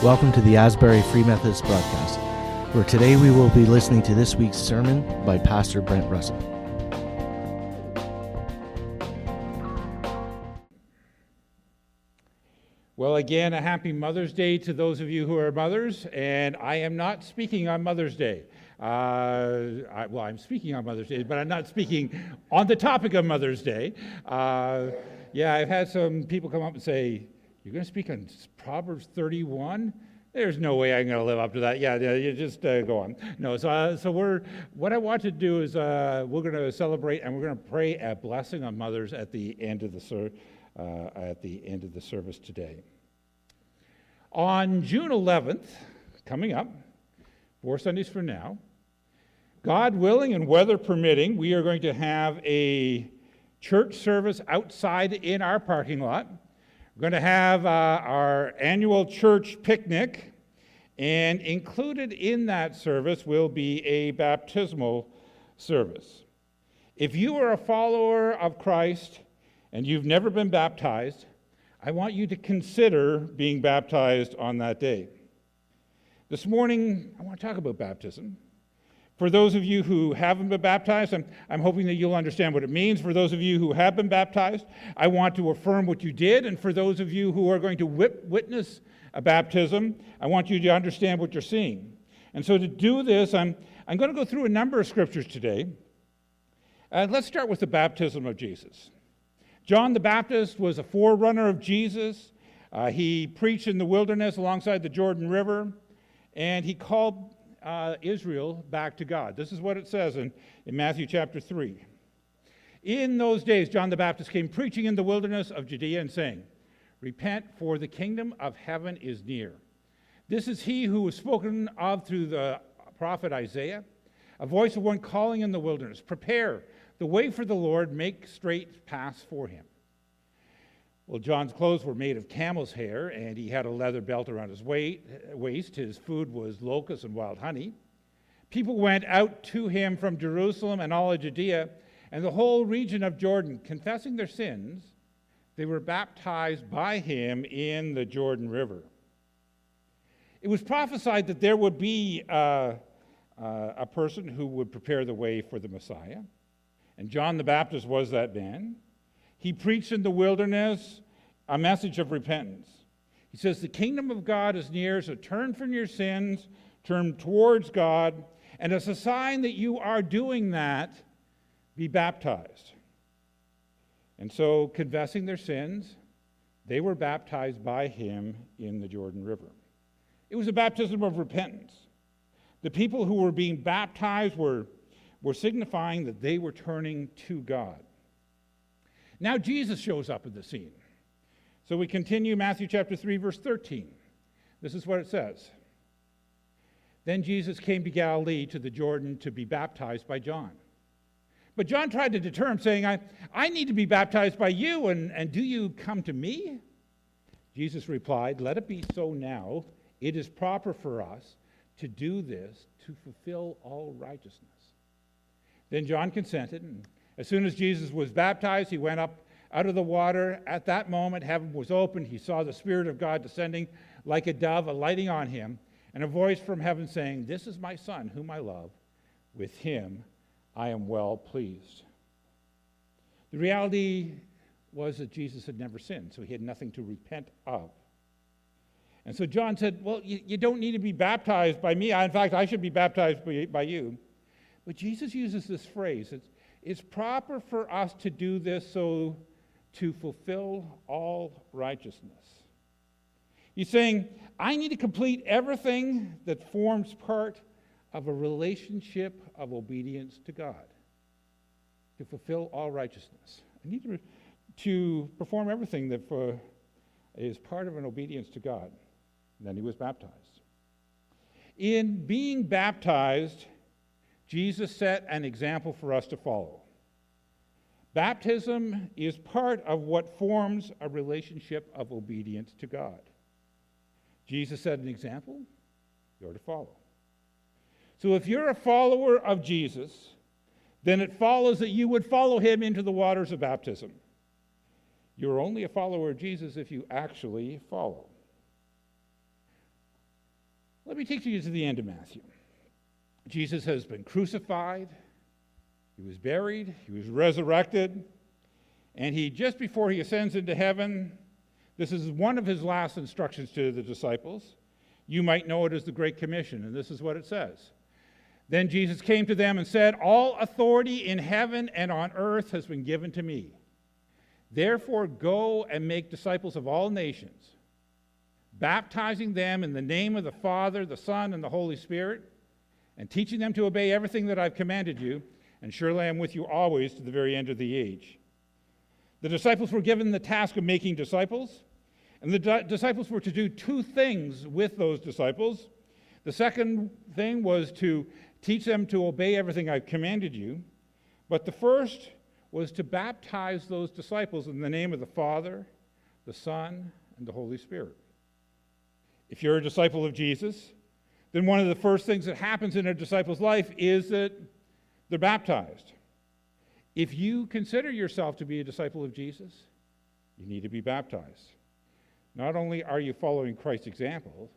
Welcome to the Asbury Free Methodist broadcast, where today we will be listening to this week's sermon by Pastor Brent Russett. Well, again, a happy Mother's Day to those of you who are mothers, and I am not speaking on Mother's Day. Uh, I, well, I'm speaking on Mother's Day, but I'm not speaking on the topic of Mother's Day. Uh, yeah, I've had some people come up and say, you're going to speak on Proverbs 31? There's no way I'm going to live up to that. Yeah, yeah you just uh, go on. No, so, uh, so we're, what I want to do is uh, we're going to celebrate and we're going to pray a blessing on mothers at the end of the, ser- uh, at the, end of the service today. On June 11th, coming up, four Sundays from now, God willing and weather permitting, we are going to have a church service outside in our parking lot. We're going to have uh, our annual church picnic, and included in that service will be a baptismal service. If you are a follower of Christ and you've never been baptized, I want you to consider being baptized on that day. This morning, I want to talk about baptism. For those of you who haven't been baptized, I'm, I'm hoping that you'll understand what it means. For those of you who have been baptized, I want to affirm what you did. And for those of you who are going to whip, witness a baptism, I want you to understand what you're seeing. And so to do this, I'm, I'm going to go through a number of scriptures today. Uh, let's start with the baptism of Jesus. John the Baptist was a forerunner of Jesus. Uh, he preached in the wilderness alongside the Jordan River, and he called uh, Israel back to God. This is what it says in, in Matthew chapter 3. In those days, John the Baptist came preaching in the wilderness of Judea and saying, Repent, for the kingdom of heaven is near. This is he who was spoken of through the prophet Isaiah, a voice of one calling in the wilderness, Prepare the way for the Lord, make straight paths for him. Well, John's clothes were made of camel's hair, and he had a leather belt around his waist. His food was locusts and wild honey. People went out to him from Jerusalem and all of Judea and the whole region of Jordan, confessing their sins. They were baptized by him in the Jordan River. It was prophesied that there would be uh, uh, a person who would prepare the way for the Messiah, and John the Baptist was that man. He preached in the wilderness a message of repentance. He says, The kingdom of God is near, so turn from your sins, turn towards God, and as a sign that you are doing that, be baptized. And so, confessing their sins, they were baptized by him in the Jordan River. It was a baptism of repentance. The people who were being baptized were, were signifying that they were turning to God. Now Jesus shows up in the scene. So we continue Matthew chapter 3 verse 13. This is what it says. Then Jesus came to Galilee to the Jordan to be baptized by John. But John tried to deter him, saying, I, I need to be baptized by you, and, and do you come to me? Jesus replied, Let it be so now. It is proper for us to do this to fulfill all righteousness. Then John consented, and as soon as Jesus was baptized, he went up out of the water. At that moment, heaven was opened. He saw the Spirit of God descending like a dove, alighting on him, and a voice from heaven saying, This is my Son, whom I love. With him I am well pleased. The reality was that Jesus had never sinned, so he had nothing to repent of. And so John said, Well, you, you don't need to be baptized by me. In fact, I should be baptized by, by you. But Jesus uses this phrase. It's, it's proper for us to do this so to fulfill all righteousness. He's saying, I need to complete everything that forms part of a relationship of obedience to God, to fulfill all righteousness. I need to, to perform everything that for, is part of an obedience to God. And then he was baptized. In being baptized, Jesus set an example for us to follow. Baptism is part of what forms a relationship of obedience to God. Jesus set an example, you're to follow. So if you're a follower of Jesus, then it follows that you would follow him into the waters of baptism. You're only a follower of Jesus if you actually follow. Let me take you to the end of Matthew. Jesus has been crucified, he was buried, he was resurrected, and he, just before he ascends into heaven, this is one of his last instructions to the disciples. You might know it as the Great Commission, and this is what it says. Then Jesus came to them and said, All authority in heaven and on earth has been given to me. Therefore, go and make disciples of all nations, baptizing them in the name of the Father, the Son, and the Holy Spirit, and teaching them to obey everything that I've commanded you. And surely I am with you always to the very end of the age. The disciples were given the task of making disciples, and the di- disciples were to do two things with those disciples. The second thing was to teach them to obey everything I've commanded you. But the first was to baptize those disciples in the name of the Father, the Son, and the Holy Spirit. If you're a disciple of Jesus, then one of the first things that happens in a disciple's life is that they're baptized. If you consider yourself to be a disciple of Jesus, you need to be baptized. Not only are you following Christ's example,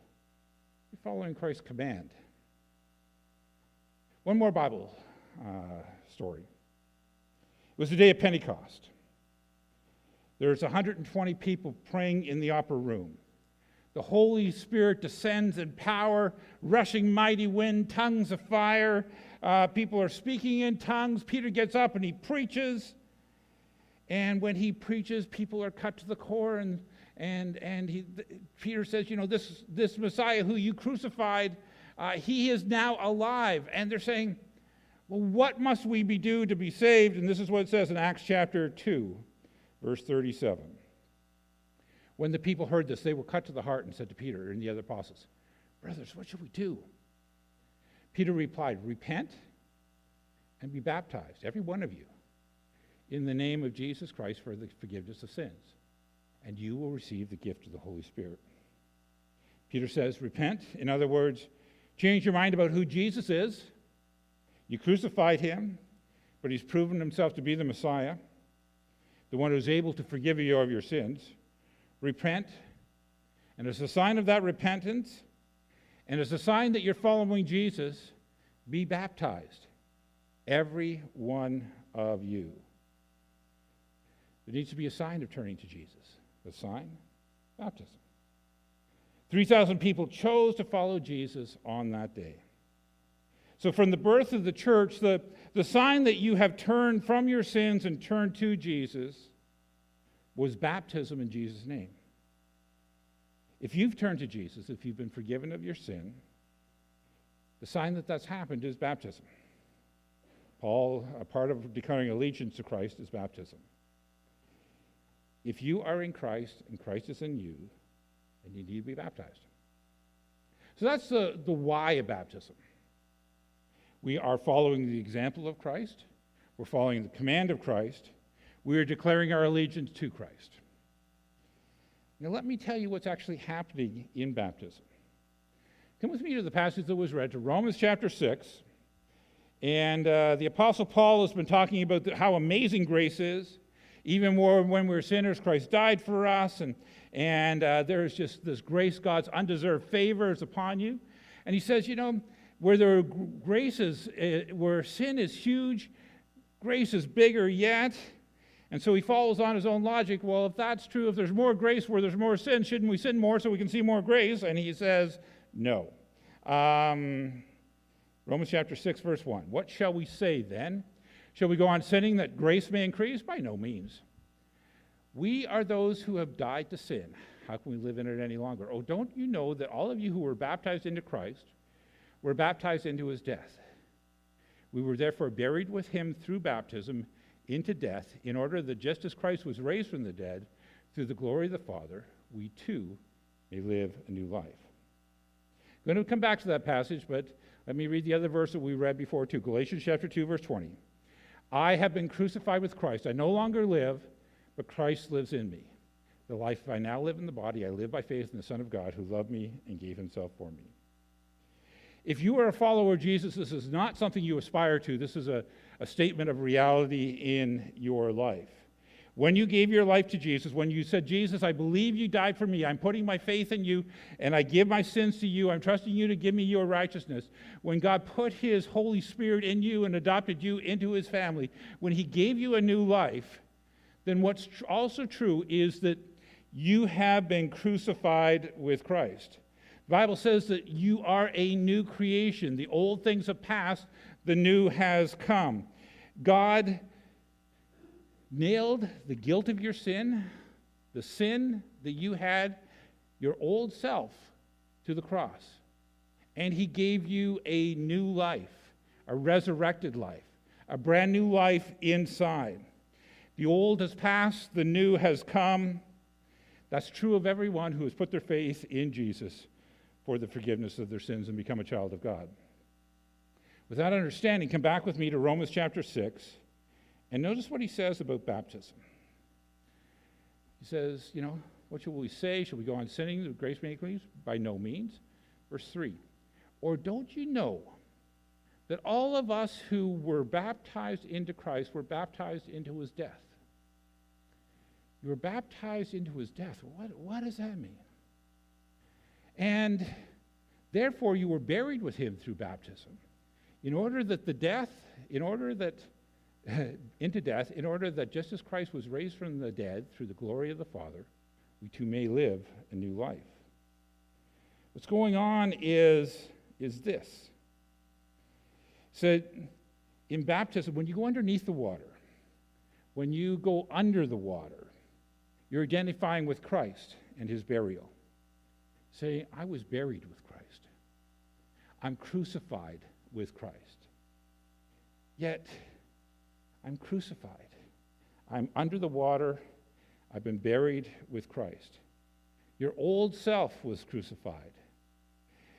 you're following Christ's command. One more Bible uh, story. It was the day of Pentecost. There's 120 people praying in the upper room. The Holy Spirit descends in power, rushing mighty wind, tongues of fire. Uh, people are speaking in tongues. Peter gets up and he preaches. And when he preaches, people are cut to the core. And, and, and he, Peter says, You know, this, this Messiah who you crucified, uh, he is now alive. And they're saying, Well, what must we be do to be saved? And this is what it says in Acts chapter 2, verse 37. When the people heard this, they were cut to the heart and said to Peter and the other apostles, Brothers, what should we do? Peter replied, Repent and be baptized, every one of you, in the name of Jesus Christ for the forgiveness of sins, and you will receive the gift of the Holy Spirit. Peter says, Repent. In other words, change your mind about who Jesus is. You crucified him, but he's proven himself to be the Messiah, the one who's able to forgive you of your sins repent. And as a sign of that repentance, and as a sign that you're following Jesus, be baptized. Every one of you. There needs to be a sign of turning to Jesus. The sign? Baptism. 3,000 people chose to follow Jesus on that day. So, from the birth of the church, the, the sign that you have turned from your sins and turned to Jesus was baptism in Jesus' name. If you've turned to Jesus, if you've been forgiven of your sin, the sign that that's happened is baptism. Paul, a part of declaring allegiance to Christ is baptism. If you are in Christ and Christ is in you, then you need to be baptized. So that's the, the why of baptism. We are following the example of Christ, we're following the command of Christ, we are declaring our allegiance to Christ. Now, let me tell you what's actually happening in baptism. Come with me to the passage that was read, to Romans chapter 6. And uh, the Apostle Paul has been talking about the, how amazing grace is. Even more when we are sinners, Christ died for us. And, and uh, there's just this grace, God's undeserved favor is upon you. And he says, you know, where there are graces, uh, where sin is huge, grace is bigger yet. And so he follows on his own logic. Well, if that's true, if there's more grace where there's more sin, shouldn't we sin more so we can see more grace? And he says, no. Um, Romans chapter 6, verse 1. What shall we say then? Shall we go on sinning that grace may increase? By no means. We are those who have died to sin. How can we live in it any longer? Oh, don't you know that all of you who were baptized into Christ were baptized into his death? We were therefore buried with him through baptism into death, in order that just as Christ was raised from the dead through the glory of the Father, we too may live a new life. I'm going to come back to that passage, but let me read the other verse that we read before too Galatians chapter 2, verse 20. I have been crucified with Christ. I no longer live, but Christ lives in me. The life I now live in the body, I live by faith in the Son of God who loved me and gave himself for me. If you are a follower of Jesus, this is not something you aspire to. This is a, a statement of reality in your life. When you gave your life to Jesus, when you said, Jesus, I believe you died for me, I'm putting my faith in you, and I give my sins to you, I'm trusting you to give me your righteousness. When God put his Holy Spirit in you and adopted you into his family, when he gave you a new life, then what's also true is that you have been crucified with Christ. The Bible says that you are a new creation. The old things have passed, the new has come. God nailed the guilt of your sin, the sin that you had, your old self, to the cross. And He gave you a new life, a resurrected life, a brand new life inside. The old has passed, the new has come. That's true of everyone who has put their faith in Jesus for the forgiveness of their sins and become a child of God. With that understanding, come back with me to Romans chapter 6 and notice what he says about baptism. He says, you know, what shall we say? Shall we go on sinning grace may increase? By no means. Verse 3 Or don't you know that all of us who were baptized into Christ were baptized into his death? You were baptized into his death. What, what does that mean? And therefore, you were buried with him through baptism, in order that the death, in order that into death, in order that just as Christ was raised from the dead through the glory of the Father, we too may live a new life. What's going on is, is this. So, in baptism, when you go underneath the water, when you go under the water, you're identifying with Christ and his burial. Say, I was buried with Christ. I'm crucified with Christ. Yet, I'm crucified. I'm under the water. I've been buried with Christ. Your old self was crucified.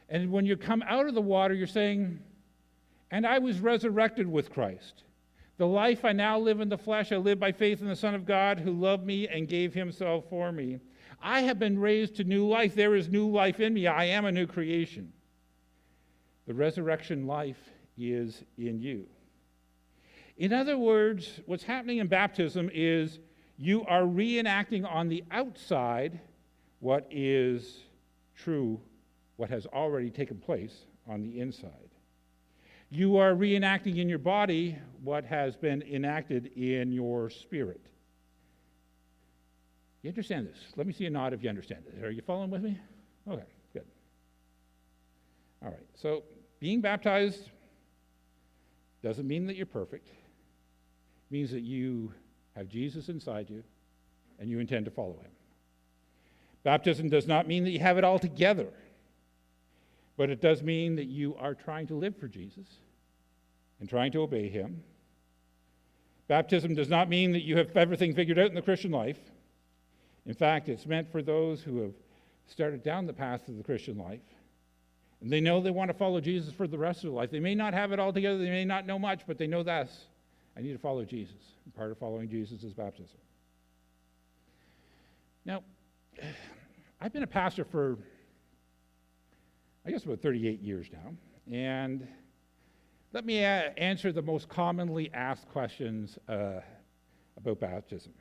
And when you come out of the water, you're saying, And I was resurrected with Christ. The life I now live in the flesh, I live by faith in the Son of God who loved me and gave himself for me. I have been raised to new life. There is new life in me. I am a new creation. The resurrection life is in you. In other words, what's happening in baptism is you are reenacting on the outside what is true, what has already taken place on the inside. You are reenacting in your body what has been enacted in your spirit. You understand this? Let me see a nod if you understand it. Are you following with me? Okay. All right, so being baptized doesn't mean that you're perfect It means that you have Jesus inside you and you intend to follow him. Baptism does not mean that you have it all together, but it does mean that you are trying to live for Jesus and trying to obey him. Baptism does not mean that you have everything figured out in the Christian life. In fact, it's meant for those who have started down the path of the Christian life and they know they want to follow Jesus for the rest of their life. They may not have it all together, they may not know much, but they know this. I need to follow Jesus. And part of following Jesus is baptism. Now, I've been a pastor for, I guess, about 38 years now. And let me a- answer the most commonly asked questions uh, about baptism.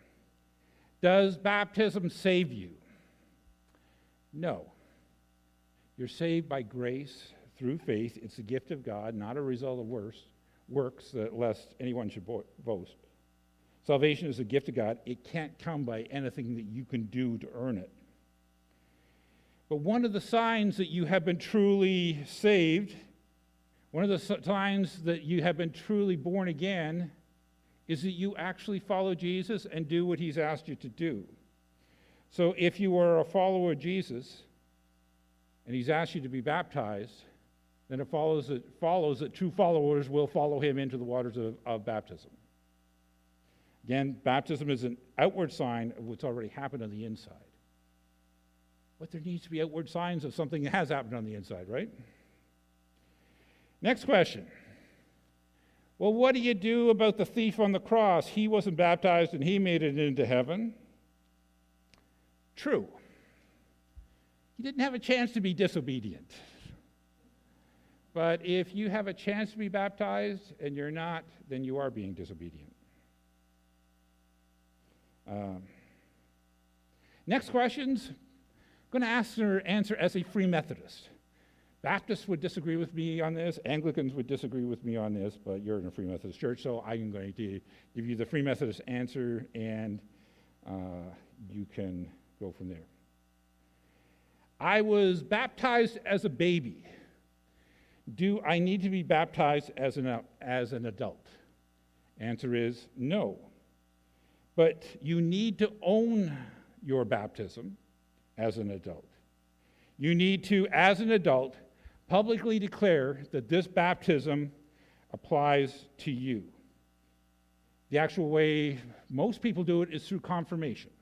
Does baptism save you? No. You're saved by grace through faith. It's a gift of God, not a result of worse works, lest anyone should bo- boast. Salvation is a gift of God. It can't come by anything that you can do to earn it. But one of the signs that you have been truly saved, one of the signs that you have been truly born again, is that you actually follow Jesus and do what he's asked you to do. So if you are a follower of Jesus and he's asked you to be baptized, then it follows that, follows that true followers will follow him into the waters of, of baptism. Again, baptism is an outward sign of what's already happened on the inside. But there needs to be outward signs of something that has happened on the inside, right? Next question. Well, what do you do about the thief on the cross? He wasn't baptized and he made it into heaven. True. He didn't have a chance to be disobedient. But if you have a chance to be baptized and you're not, then you are being disobedient. Um, next questions. I'm going to ask or answer as a Free Methodist. Baptists would disagree with me on this, Anglicans would disagree with me on this, but you're in a Free Methodist church, so I'm going to give you the Free Methodist answer and uh, you can go from there. I was baptized as a baby. Do I need to be baptized as an, as an adult? Answer is no. But you need to own your baptism as an adult. You need to, as an adult, publicly declare that this baptism applies to you. The actual way most people do it is through confirmation.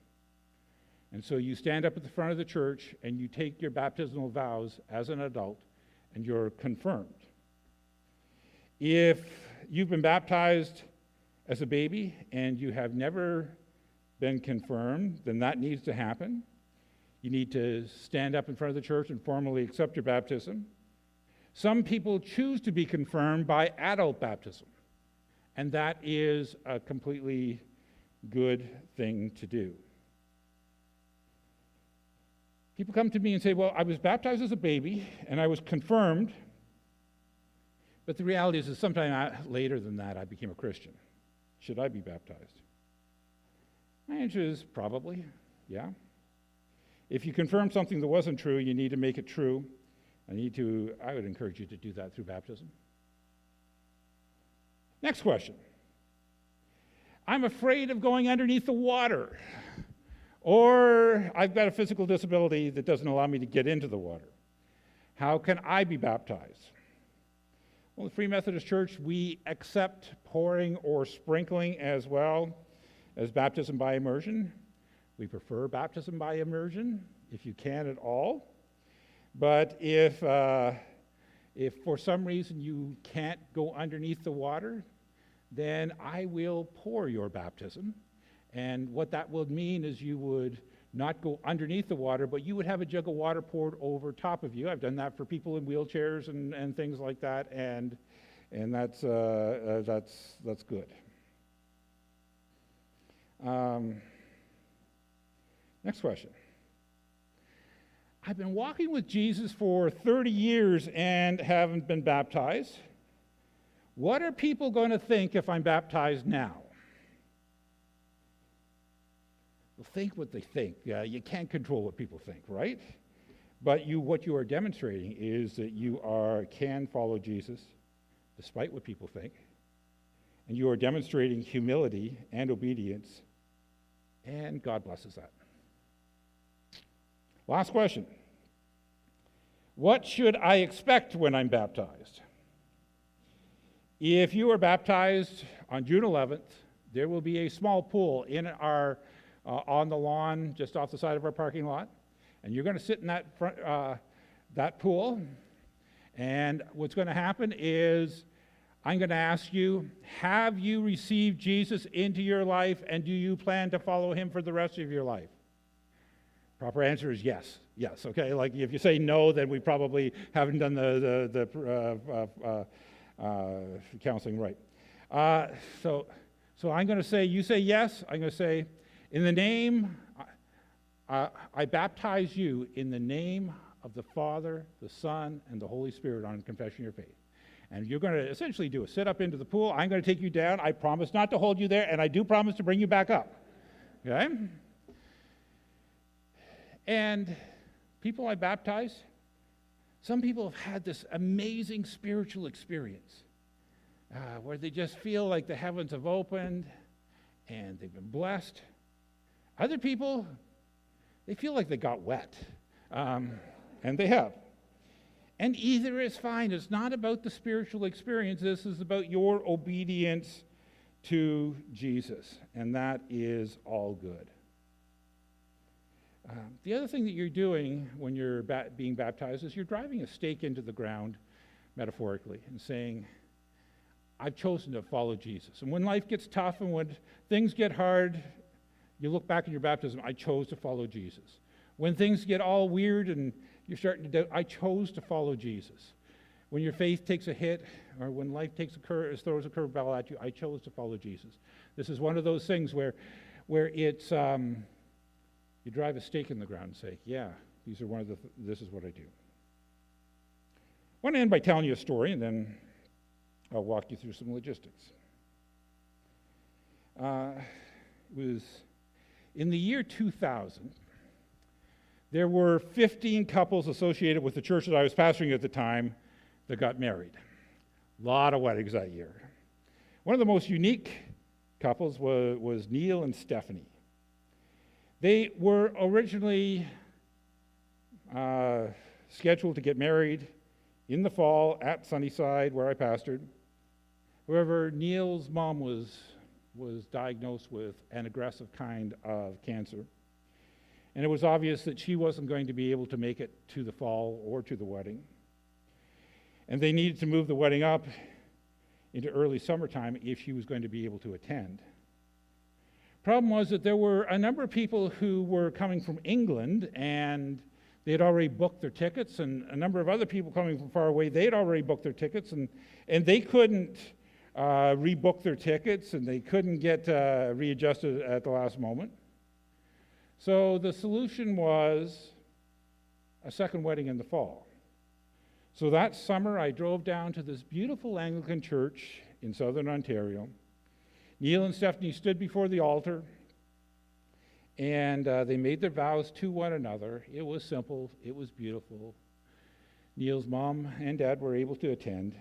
And so you stand up at the front of the church and you take your baptismal vows as an adult and you're confirmed. If you've been baptized as a baby and you have never been confirmed, then that needs to happen. You need to stand up in front of the church and formally accept your baptism. Some people choose to be confirmed by adult baptism, and that is a completely good thing to do. People come to me and say, Well, I was baptized as a baby and I was confirmed, but the reality is that sometime later than that I became a Christian. Should I be baptized? My answer is probably, yeah. If you confirm something that wasn't true, you need to make it true. I need to, I would encourage you to do that through baptism. Next question. I'm afraid of going underneath the water, or I've got a physical disability that doesn't allow me to get into the water. How can I be baptized? Well, the Free Methodist Church, we accept pouring or sprinkling as well as baptism by immersion. We prefer baptism by immersion if you can at all. But if, uh, if for some reason you can't go underneath the water, then I will pour your baptism. And what that would mean is you would not go underneath the water, but you would have a jug of water poured over top of you. I've done that for people in wheelchairs and, and things like that, and, and that's, uh, uh, that's, that's good. Um, next question. I've been walking with Jesus for 30 years and haven't been baptized. What are people going to think if I'm baptized now? Well, think what they think. Uh, you can't control what people think, right? But you, what you are demonstrating is that you are, can follow Jesus despite what people think. And you are demonstrating humility and obedience, and God blesses that. Last question What should I expect when I'm baptized? If you are baptized on June 11th, there will be a small pool in our, uh, on the lawn just off the side of our parking lot. And you're going to sit in that, front, uh, that pool. And what's going to happen is I'm going to ask you Have you received Jesus into your life, and do you plan to follow him for the rest of your life? Proper answer is yes. Yes, okay? Like if you say no, then we probably haven't done the, the, the uh, uh, uh, uh counseling right. Uh, so, so I'm going to say, you say yes. I'm going to say, in the name, I baptize you in the name of the Father, the Son, and the Holy Spirit on confession of your faith. And you're going to essentially do a sit up into the pool. I'm going to take you down. I promise not to hold you there, and I do promise to bring you back up. Okay? And people I baptize, some people have had this amazing spiritual experience uh, where they just feel like the heavens have opened and they've been blessed. Other people, they feel like they got wet, um, and they have. And either is fine. It's not about the spiritual experience, this is about your obedience to Jesus, and that is all good. Um, the other thing that you're doing when you're ba- being baptized is you're driving a stake into the ground, metaphorically, and saying, I've chosen to follow Jesus. And when life gets tough and when things get hard, you look back at your baptism, I chose to follow Jesus. When things get all weird and you're starting to doubt, I chose to follow Jesus. When your faith takes a hit or when life takes a cur- throws a curveball at you, I chose to follow Jesus. This is one of those things where where it's um, you drive a stake in the ground and say, yeah, these are one of the, th- this is what I do. I want to end by telling you a story, and then I'll walk you through some logistics. Uh, it was in the year 2000. There were 15 couples associated with the church that I was pastoring at the time that got married. A lot of weddings that year. One of the most unique couples was, was Neil and Stephanie. They were originally uh, scheduled to get married in the fall at Sunnyside, where I pastored. However, Neil's mom was, was diagnosed with an aggressive kind of cancer. And it was obvious that she wasn't going to be able to make it to the fall or to the wedding. And they needed to move the wedding up into early summertime if she was going to be able to attend. Problem was that there were a number of people who were coming from England and they had already booked their tickets, and a number of other people coming from far away, they had already booked their tickets, and, and they couldn't uh, rebook their tickets and they couldn't get uh, readjusted at the last moment. So the solution was a second wedding in the fall. So that summer, I drove down to this beautiful Anglican church in southern Ontario. Neil and Stephanie stood before the altar and uh, they made their vows to one another. It was simple, it was beautiful. Neil's mom and dad were able to attend.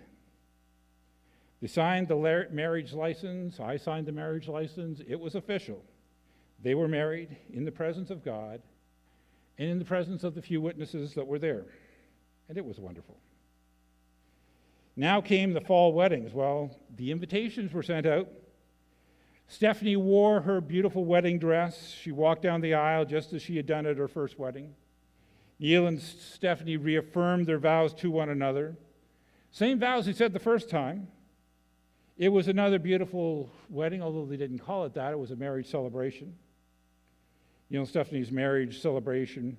They signed the marriage license. I signed the marriage license. It was official. They were married in the presence of God and in the presence of the few witnesses that were there. And it was wonderful. Now came the fall weddings. Well, the invitations were sent out. Stephanie wore her beautiful wedding dress. She walked down the aisle just as she had done at her first wedding. Neil and Stephanie reaffirmed their vows to one another. Same vows he said the first time. It was another beautiful wedding, although they didn't call it that. It was a marriage celebration. You know, Stephanie's marriage celebration.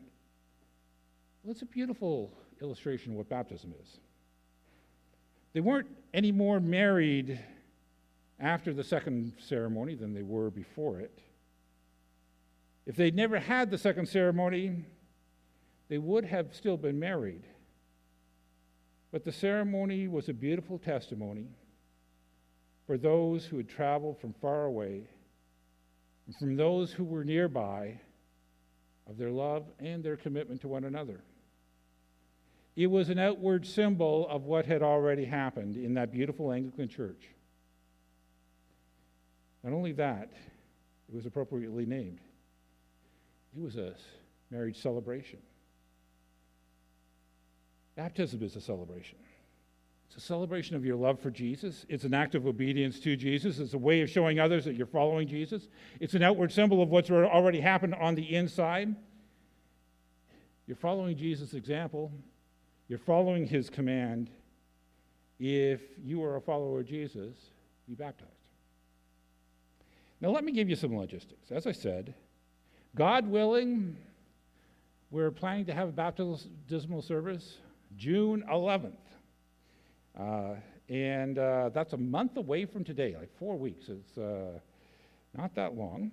Well, it's a beautiful illustration of what baptism is. They weren't any more married after the second ceremony than they were before it. If they'd never had the second ceremony, they would have still been married. But the ceremony was a beautiful testimony for those who had traveled from far away and from those who were nearby of their love and their commitment to one another. It was an outward symbol of what had already happened in that beautiful Anglican church. Not only that, it was appropriately named. It was a marriage celebration. Baptism is a celebration. It's a celebration of your love for Jesus. It's an act of obedience to Jesus. It's a way of showing others that you're following Jesus. It's an outward symbol of what's already happened on the inside. You're following Jesus' example, you're following his command. If you are a follower of Jesus, be baptized. Now, let me give you some logistics. As I said, God willing, we're planning to have a baptismal service June 11th. Uh, and uh, that's a month away from today, like four weeks. It's uh, not that long.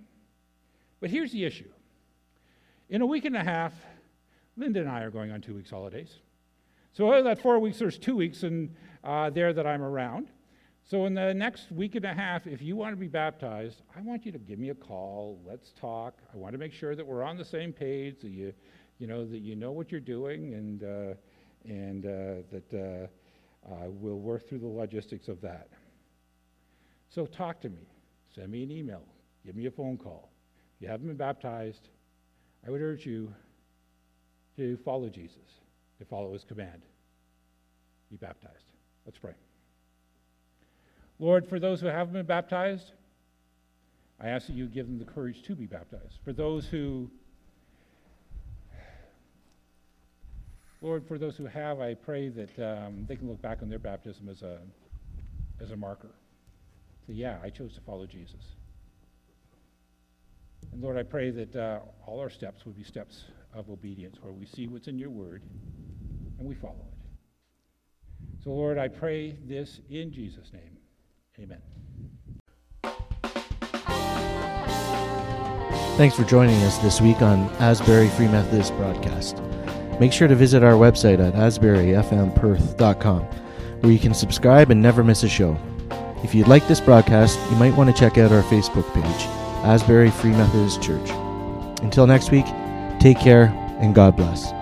But here's the issue in a week and a half, Linda and I are going on two weeks' holidays. So out of that four weeks, there's two weeks in uh, there that I'm around. So in the next week and a half, if you want to be baptized, I want you to give me a call. Let's talk. I want to make sure that we're on the same page, that you, you know, that you know what you're doing, and uh, and uh, that uh, we'll work through the logistics of that. So talk to me. Send me an email. Give me a phone call. If you haven't been baptized, I would urge you to follow Jesus, to follow his command. Be baptized. Let's pray. Lord, for those who haven't been baptized, I ask that you give them the courage to be baptized. For those who Lord, for those who have, I pray that um, they can look back on their baptism as a, as a marker. So, yeah, I chose to follow Jesus. And Lord, I pray that uh, all our steps would be steps of obedience, where we see what's in your word and we follow it. So, Lord, I pray this in Jesus' name. Amen. Thanks for joining us this week on Asbury Free Methodist Broadcast. Make sure to visit our website at asburyfmperth.com, where you can subscribe and never miss a show. If you'd like this broadcast, you might want to check out our Facebook page, Asbury Free Methodist Church. Until next week, take care and God bless.